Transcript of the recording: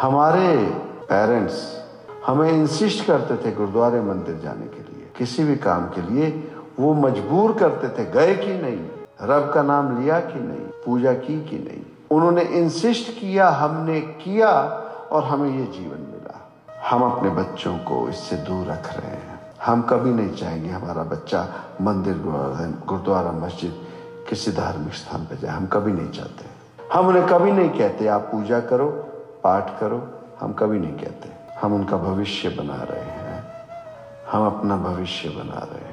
हमारे पेरेंट्स हमें इंसिस्ट करते थे गुरुद्वारे मंदिर जाने के लिए, किसी भी काम के लिए, वो मजबूर करते थे गए कि नहीं, रब का नाम लिया कि नहीं, पूजा की कि नहीं। उन्होंने इंसिस्ट किया, हमने किया और हमें ये जीवन मिला। हम अपने बच्चों को इससे दूर रख रहे हैं। हम कभी नहीं चाहेंगे हमारा बच्चा मंदिर, गुरुद्वारा, मस्जिद किसी धार्मिक स्थान पर जाए। हम कभी नहीं चाहते। हम उन्हें कभी नहीं कहते, आप पूजा करो पाठ करो, हम कभी नहीं कहते। हम उनका भविष्य बना रहे हैं। हम अपना भविष्य बना रहे हैं।